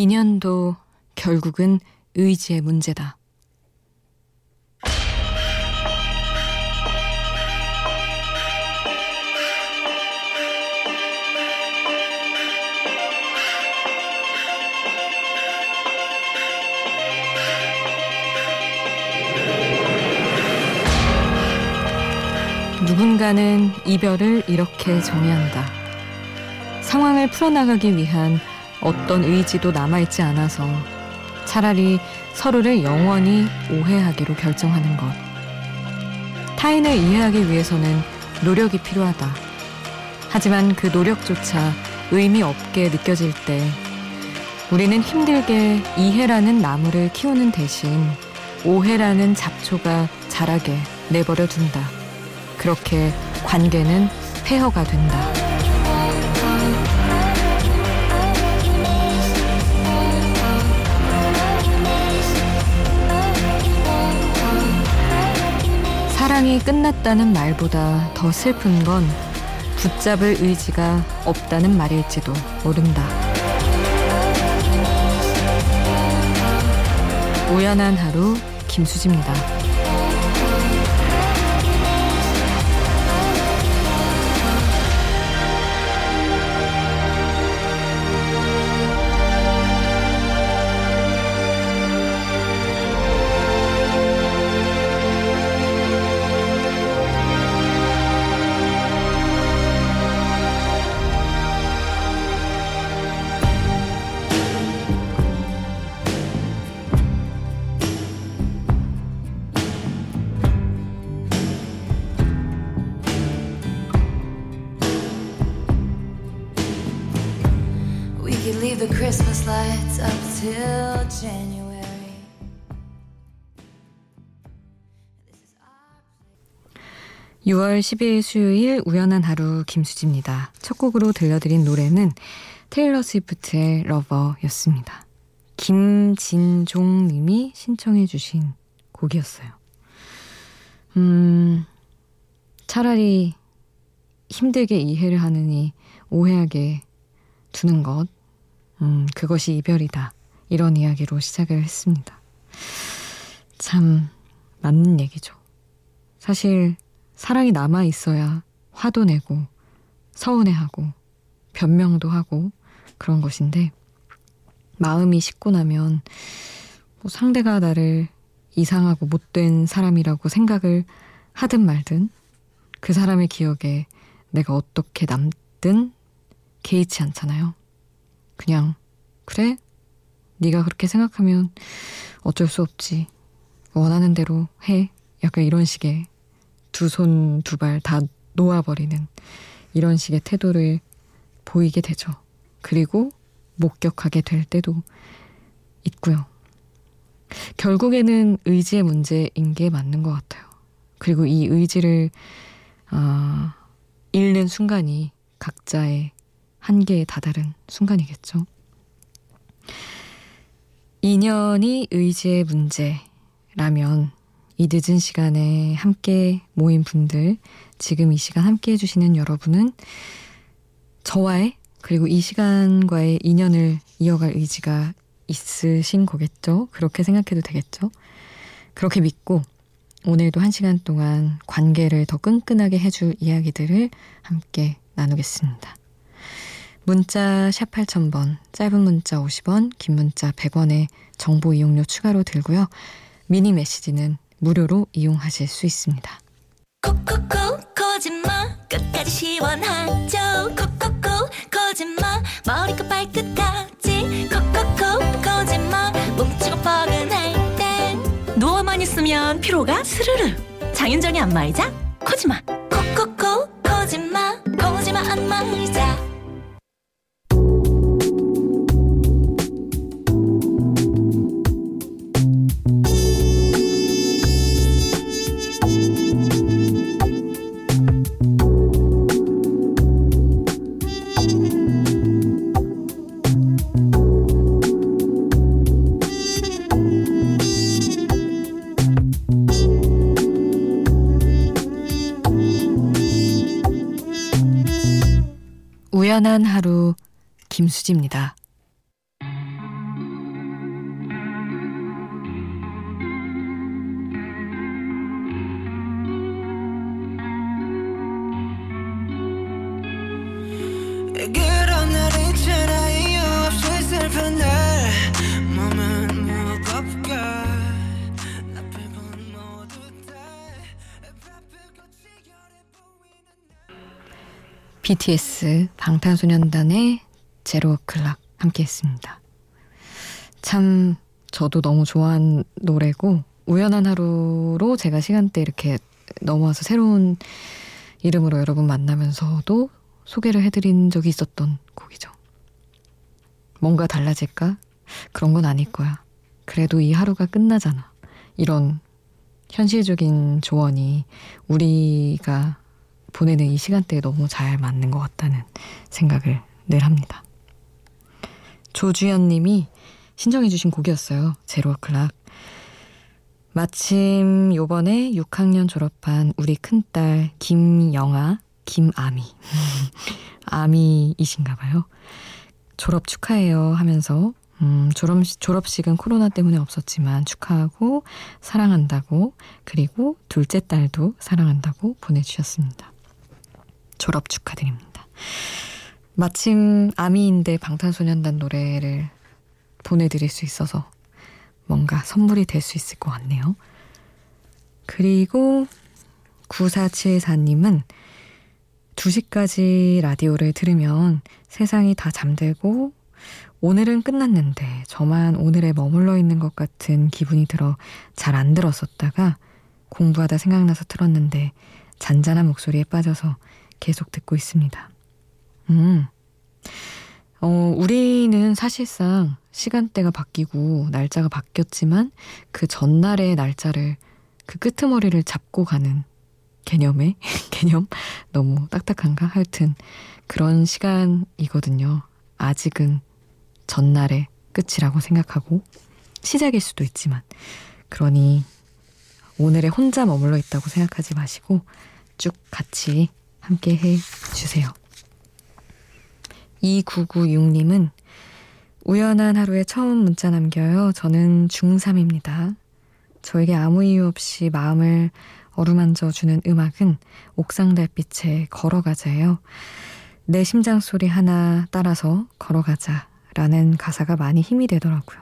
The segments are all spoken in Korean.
인연도 결국은 의지의 문제다. 누군가는 이별을 이렇게 정의한다. 상황을 풀어나가기 위한 어떤 의지도 남아있지 않아서 차라리 서로를 영원히 오해하기로 결정하는 것. 타인을 이해하기 위해서는 노력이 필요하다. 하지만 그 노력조차 의미 없게 느껴질 때 우리는 힘들게 이해라는 나무를 키우는 대신 오해라는 잡초가 자라게 내버려 둔다. 그렇게 관계는 폐허가 된다. 사랑이 끝났다는 말보다 더 슬픈 건 붙잡을 의지가 없다는 말일지도 모른다. 우연한 하루 김수지입니다. 6월 10일 수요일 우연한 하루 김수지입니다. 첫 곡으로 들려드린 노래는 테일러 스위프트의 러버였습니다. 김진종 님이 신청해 주신 곡이었어요. 음, 차라리 힘들게 이해를 하느니 오해하게 두는 것, 음, 그것이 이별이다. 이런 이야기로 시작을 했습니다. 참, 맞는 얘기죠. 사실, 사랑이 남아 있어야 화도 내고 서운해하고 변명도 하고 그런 것인데 마음이 식고 나면 뭐 상대가 나를 이상하고 못된 사람이라고 생각을 하든 말든 그 사람의 기억에 내가 어떻게 남든 개의치 않잖아요. 그냥 그래? 네가 그렇게 생각하면 어쩔 수 없지. 원하는 대로 해. 약간 이런 식의 두 손 두 발 다 놓아버리는 이런 식의 태도를 보이게 되죠. 그리고 목격하게 될 때도 있고요. 결국에는 의지의 문제인 게 맞는 것 같아요. 그리고 이 의지를 어, 잃는 순간이 각자의 한계에 다다른 순간이겠죠. 인연이 의지의 문제라면 이 늦은 시간에 함께 모인 분들, 지금 이 시간 함께 해주시는 여러분은 저와의 그리고 이 시간과의 인연을 이어갈 의지가 있으신 거겠죠? 그렇게 생각해도 되겠죠? 그렇게 믿고 오늘도 한 시간 동안 관계를 더 끈끈하게 해줄 이야기들을 함께 나누겠습니다. 문자 샵 8000번, 짧은 문자 50원, 긴 문자 100원에 정보 이용료 추가로 들고요. 미니 메시지는 무료로 이용하실 수 있습니다. 콕콕콕 거짓말 끝까지 시원하죠? 콕콕콕 거짓말 머리끝 발끝까지. 콕콕콕 거짓말 뭉치고 뻐근할 땐 누워만 있으면 피로가 스르르. 장윤정의 안마의자 코지마. 콕콕콕 거짓말 거짓말 안마의자 우연한 하루 김수지입니다. BTS 방탄소년단의 제로 클락 함께 했습니다. 참 저도 너무 좋아하는 노래고 우연한 하루로 제가 시간대 이렇게 넘어와서 새로운 이름으로 여러분 만나면서도 소개를 해드린 적이 있었던 곡이죠. 뭔가 달라질까? 그런 건 아닐 거야. 그래도 이 하루가 끝나잖아. 이런 현실적인 조언이 우리가 보내는 이 시간대에 너무 잘 맞는 것 같다는 생각을 늘 합니다. 조주연 님이 신청해 주신 곡이었어요. 제로 클락. 마침 요번에 6학년 졸업한 우리 큰딸 김영아, 김아미. 아미이신가 봐요. 졸업 축하해요 하면서 음, 졸업식, 졸업식은 코로나 때문에 없었지만 축하하고 사랑한다고 그리고 둘째 딸도 사랑한다고 보내주셨습니다. 졸업 축하드립니다. 마침 아미인데 방탄소년단 노래를 보내드릴 수 있어서 뭔가 선물이 될 수 있을 것 같네요. 그리고 9474님은 2시까지 라디오를 들으면 세상이 다 잠들고 오늘은 끝났는데 저만 오늘에 머물러 있는 것 같은 기분이 들어 잘 안 들었었다가 공부하다 생각나서 틀었는데 잔잔한 목소리에 빠져서 계속 듣고 있습니다. 음. 어, 우리는 사실상 시간대가 바뀌고 날짜가 바뀌었지만 그 전날의 날짜를 그 끄트머리를 잡고 가는 개념의 개념 너무 딱딱한가 하여튼 그런 시간이거든요. 아직은 전날의 끝이라고 생각하고 시작일 수도 있지만 그러니 오늘에 혼자 머물러 있다고 생각하지 마시고 쭉 같이 함께 해 주세요. 2996님은 우연한 하루에 처음 문자 남겨요. 저는 중3입니다. 저에게 아무 이유 없이 마음을 어루만져 주는 음악은 옥상 달빛에 걸어가자예요. 내 심장 소리 하나 따라서 걸어가자 라는 가사가 많이 힘이 되더라고요.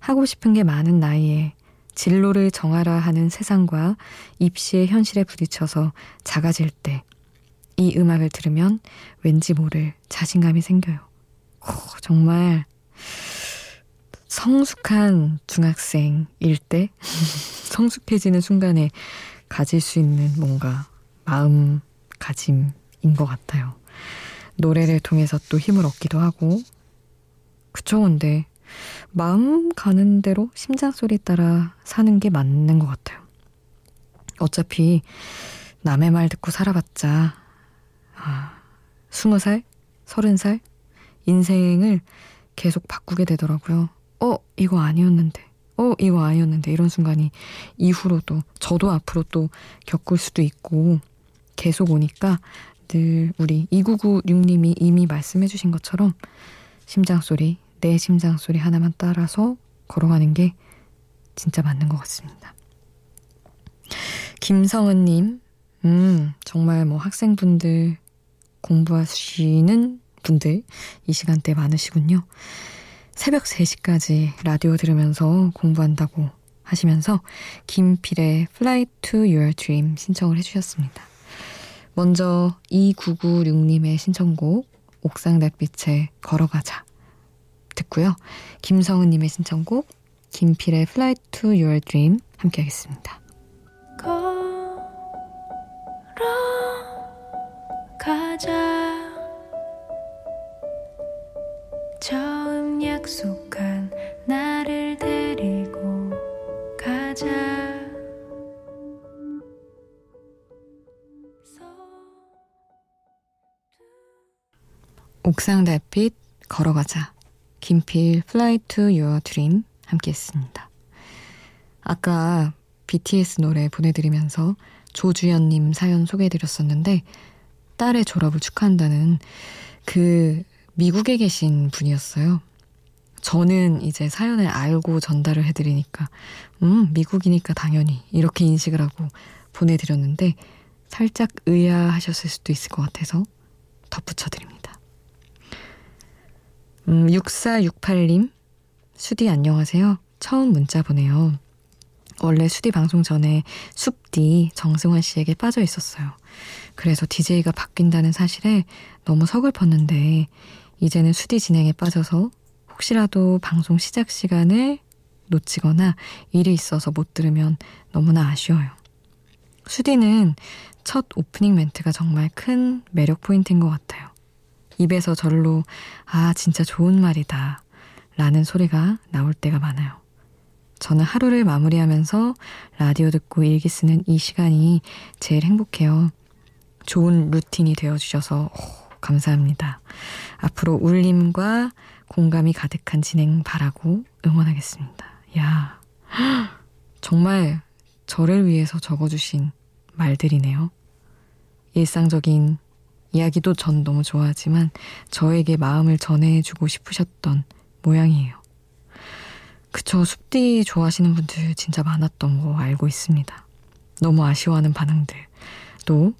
하고 싶은 게 많은 나이에 진로를 정하라 하는 세상과 입시의 현실에 부딪혀서 작아질 때 이 음악을 들으면 왠지 모를 자신감이 생겨요. 오, 정말 성숙한 중학생일 때 성숙해지는 순간에 가질 수 있는 뭔가 마음가짐인 것 같아요. 노래를 통해서 또 힘을 얻기도 하고 그쵸 근데 마음 가는 대로 심장 소리 따라 사는 게 맞는 것 같아요. 어차피 남의 말 듣고 살아봤자 아, 스무 살, 서른 살 인생을 계속 바꾸게 되더라고요. 어, 이거 아니었는데. 어, 이거 아니었는데. 이런 순간이 이후로도 저도 앞으로 또 겪을 수도 있고 계속 오니까 늘 우리 2996님이 이미 말씀해 주신 것처럼 심장 소리, 내 심장 소리 하나만 따라서 걸어가는 게 진짜 맞는 것 같습니다. 김성은님, 음, 정말 뭐 학생분들 공부하시는 분들 이 시간대 많으시군요. 새벽 3시까지 라디오 들으면서 공부한다고 하시면서 김필의 Fly to Your Dream 신청을 해주셨습니다. 먼저 2996님의 신청곡 옥상 달빛에 걸어가자 듣고요. 김성은님의 신청곡 김필의 Fly to Your Dream 함께 하겠습니다. 가자. 처음 약속한 나를 데리고 가자. 옥상 달빛 걸어가자. 김필 Fly to Your Dream 함께 했습니다. 아까 BTS 노래 보내드리면서 조주연님 사연 소개해드렸었는데 딸의 졸업을 축하한다는 그 미국에 계신 분이었어요. 저는 이제 사연을 알고 전달을 해드리니까, 음, 미국이니까 당연히 이렇게 인식을 하고 보내드렸는데, 살짝 의아하셨을 수도 있을 것 같아서 덧붙여드립니다. 음, 6468님, 수디 안녕하세요. 처음 문자 보내요. 원래 수디 방송 전에 숲디 정승환 씨에게 빠져 있었어요. 그래서 DJ가 바뀐다는 사실에 너무 서글펐는데 이제는 수디 진행에 빠져서 혹시라도 방송 시작 시간을 놓치거나 일이 있어서 못 들으면 너무나 아쉬워요. 수디는 첫 오프닝 멘트가 정말 큰 매력 포인트인 것 같아요. 입에서 절로, 아, 진짜 좋은 말이다. 라는 소리가 나올 때가 많아요. 저는 하루를 마무리하면서 라디오 듣고 일기 쓰는 이 시간이 제일 행복해요. 좋은 루틴이 되어주셔서 오, 감사합니다. 앞으로 울림과 공감이 가득한 진행 바라고 응원하겠습니다. 야, 정말 저를 위해서 적어주신 말들이네요. 일상적인 이야기도 전 너무 좋아하지만 저에게 마음을 전해주고 싶으셨던 모양이에요. 그쵸, 숲디 좋아하시는 분들 진짜 많았던 거 알고 있습니다. 너무 아쉬워하는 반응들. 또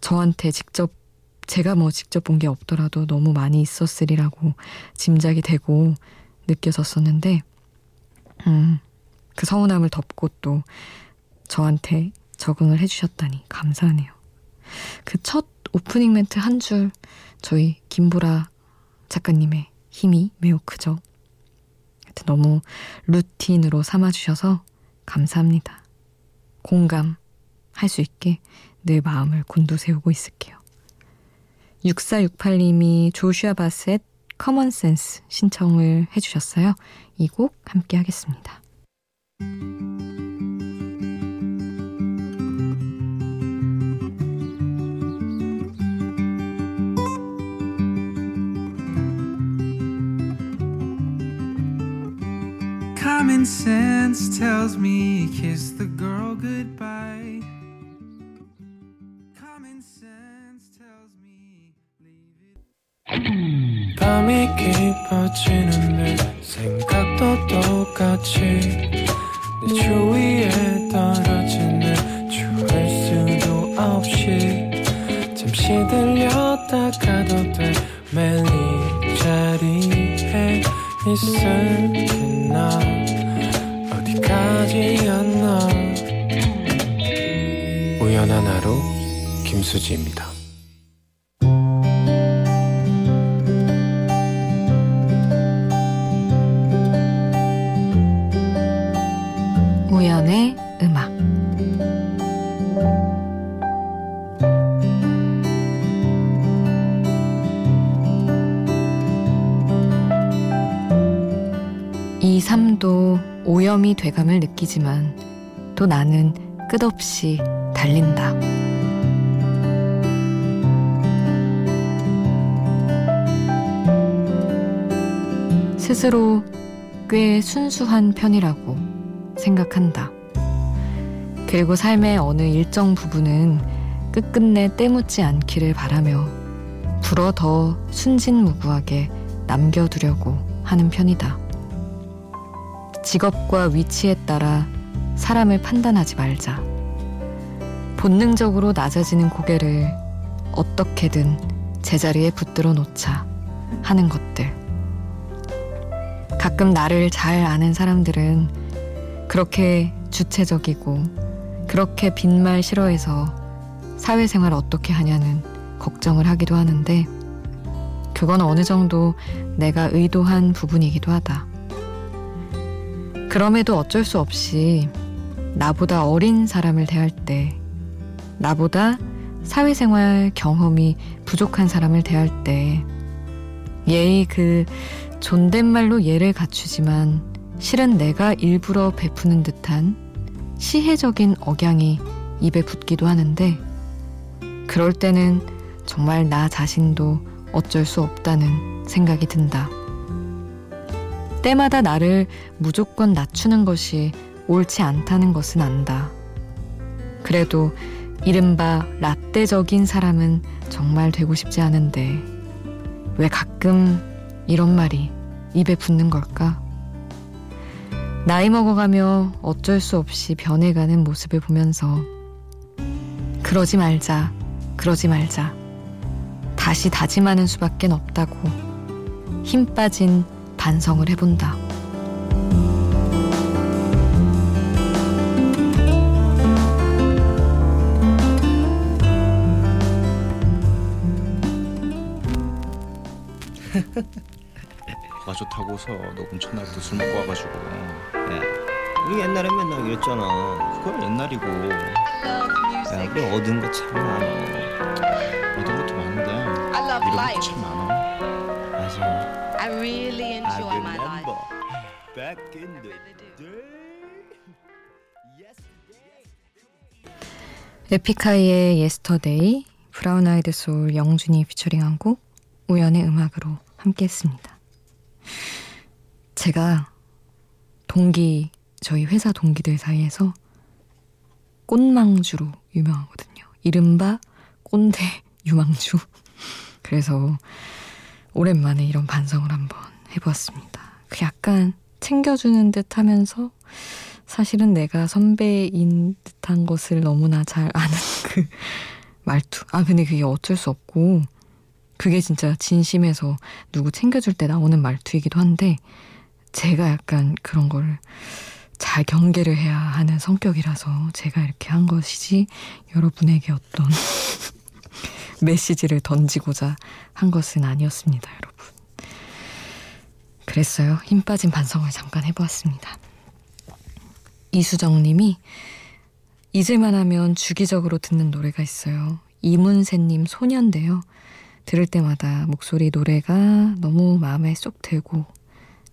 저한테 직접 제가 뭐 직접 본 게 없더라도 너무 많이 있었으리라고 짐작이 되고 느껴졌었는데 음, 그 서운함을 덮고 또 저한테 적응을 해주셨다니 감사하네요. 그 첫 오프닝 멘트 한 줄 저희 김보라 작가님의 힘이 매우 크죠. 하여튼 너무 루틴으로 삼아주셔서 감사합니다. 공감할 수 있게 늘 마음을 곤두세우고 있을게요. 6468님이 조슈아 바셋 Common Sense 신청을 해주셨어요. 이 곡 함께 하겠습니다. Common sense tells me kiss the girl goodbye. 깊어지는데 생각도 똑같이 내 주위에 떨어지는 추할 수도 없이 잠시 들렸다 가도 돼 매일 이 자리에 있을게나 어디까지였나 우연한 하루 김수지입니다. 돼감을 느끼지만 또 나는 끝없이 달린다. 스스로 꽤 순수한 편이라고 생각한다. 그리고 삶의 어느 일정 부분은 끝끝내 때묻지 않기를 바라며 불어 더 순진무구하게 남겨두려고 하는 편이다. 직업과 위치에 따라 사람을 판단하지 말자. 본능적으로 낮아지는 고개를 어떻게든 제자리에 붙들어 놓자 하는 것들. 가끔 나를 잘 아는 사람들은 그렇게 주체적이고 그렇게 빈말 싫어해서 사회생활 어떻게 하냐는 걱정을 하기도 하는데 그건 어느 정도 내가 의도한 부분이기도 하다. 그럼에도 어쩔 수 없이 나보다 어린 사람을 대할 때, 나보다 사회생활 경험이 부족한 사람을 대할 때, 예의 그 존댓말로 예를 갖추지만 실은 내가 일부러 베푸는 듯한 시혜적인 억양이 입에 붙기도 하는데, 그럴 때는 정말 나 자신도 어쩔 수 없다는 생각이 든다. 때마다 나를 무조건 낮추는 것이 옳지 않다는 것은 안다. 그래도 이른바 라떼적인 사람은 정말 되고 싶지 않은데 왜 가끔 이런 말이 입에 붙는 걸까? 나이 먹어가며 어쩔 수 없이 변해가는 모습을 보면서 그러지 말자, 그러지 말자. 다시 다짐하는 수밖에 없다고 힘 빠진 반성을 해본다. 마주 타고서 너 엄청나게 술 먹고 와가지고. 야, 우리 옛날에 맨날 그랬잖아. 그건 옛날이고. 야 우리 얻은 거 참 많아. 얻은 것도 많은데. 잃은 것도 참 많아. 맞아. I really enjoy my life. back in the day. 에픽하이의 Yesterday, 브라운 아이드 소울 영준이 피처링한 곡 우연의 음악으로 함께 했습니다. 제가 동기 저희 회사 동기들 사이에서 꽃망주로 유명하거든요. 이른바 꼰대 유망주. 그래서 오랜만에 이런 반성을 한번 해보았습니다. 그 약간 챙겨주는 듯 하면서 사실은 내가 선배인 듯한 것을 너무나 잘 아는 그 말투. 아, 근데 그게 어쩔 수 없고, 그게 진짜 진심에서 누구 챙겨줄 때 나오는 말투이기도 한데, 제가 약간 그런 걸 잘 경계를 해야 하는 성격이라서 제가 이렇게 한 것이지, 여러분에게 어떤 메시지를 던지고자 한 것은 아니었습니다, 여러분. 그랬어요. 힘 빠진 반성을 잠깐 해보았습니다. 이수정 님이 잊을만 하면 주기적으로 듣는 노래가 있어요. 이문세님 소년인데요. 들을 때마다 목소리 노래가 너무 마음에 쏙 들고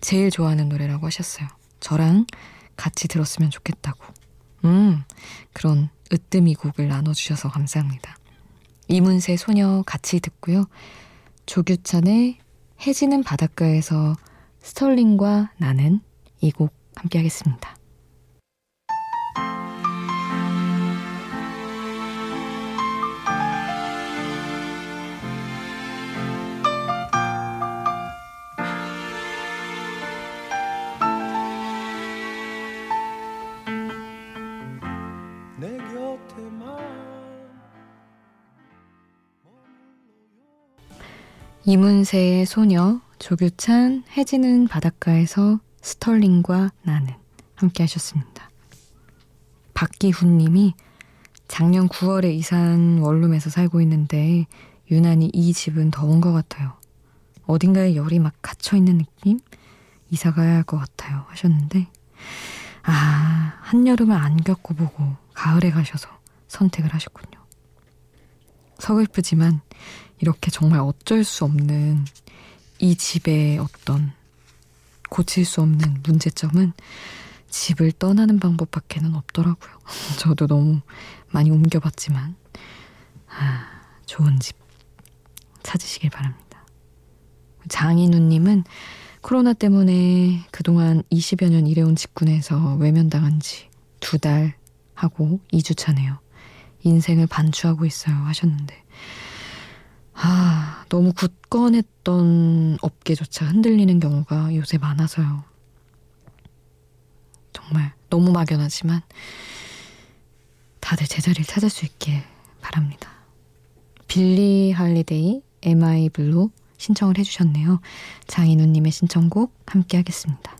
제일 좋아하는 노래라고 하셨어요. 저랑 같이 들었으면 좋겠다고. 음, 그런 으뜸이 곡을 나눠주셔서 감사합니다. 이문세 소녀 같이 듣고요. 조규찬의 해지는 바닷가에서 스털링과 나는 이 곡 함께 하겠습니다. 내 곁에만 이문세의 소녀, 조규찬, 해지는 바닷가에서 스털링과 나는 함께 하셨습니다. 박기훈 님이 작년 9월에 이사한 원룸에서 살고 있는데 유난히 이 집은 더운 것 같아요. 어딘가에 열이 막 갇혀있는 느낌? 이사 가야 할 것 같아요. 하셨는데 아, 한여름을 안 겪어보고 가을에 가셔서 선택을 하셨군요. 서글프지만 이렇게 정말 어쩔 수 없는 이 집의 어떤 고칠 수 없는 문제점은 집을 떠나는 방법밖에는 없더라고요. 저도 너무 많이 옮겨봤지만, 아, 좋은 집 찾으시길 바랍니다. 장인우님은 코로나 때문에 그동안 20여 년 일해온 직군에서 외면당한 지 두 달 하고 2주 차네요. 인생을 반추하고 있어요 하셨는데, 아, 너무 굳건했던 업계조차 흔들리는 경우가 요새 많아서요. 정말 너무 막연하지만 다들 제자리를 찾을 수 있길 바랍니다. 빌리 할리데이 MI 블루 신청을 해주셨네요. 장인우님의 신청곡 함께 하겠습니다.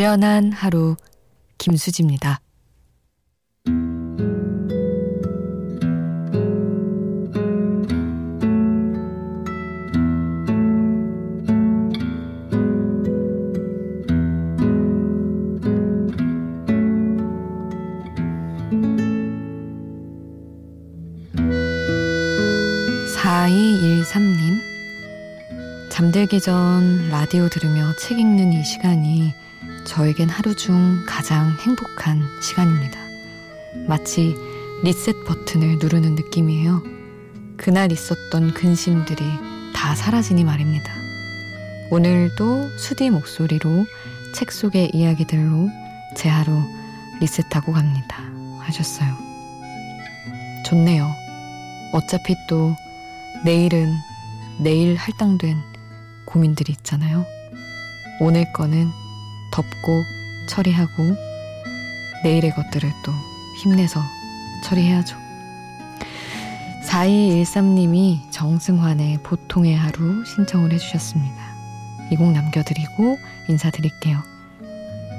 우연한 하루 김수지입니다. (4213님) 잠들기 전 라디오 들으며 책 읽는 이 시간이 저에겐 하루 중 가장 행복한 시간입니다. 마치 리셋 버튼을 누르는 느낌이에요. 그날 있었던 근심들이 다 사라지니 말입니다. 오늘도 수디 목소리로 책 속의 이야기들로 제 하루 리셋하고 갑니다. 하셨어요. 좋네요. 어차피 또 내일은 내일 할당된 고민들이 있잖아요. 오늘 거는 덮고 처리하고 내일의 것들을 또 힘내서 처리해야죠. 4213님이 정승환의 보통의 하루 신청을 해주셨습니다. 이 곡 남겨드리고 인사드릴게요.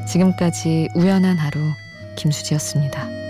지금까지 우연한 하루 김수지였습니다.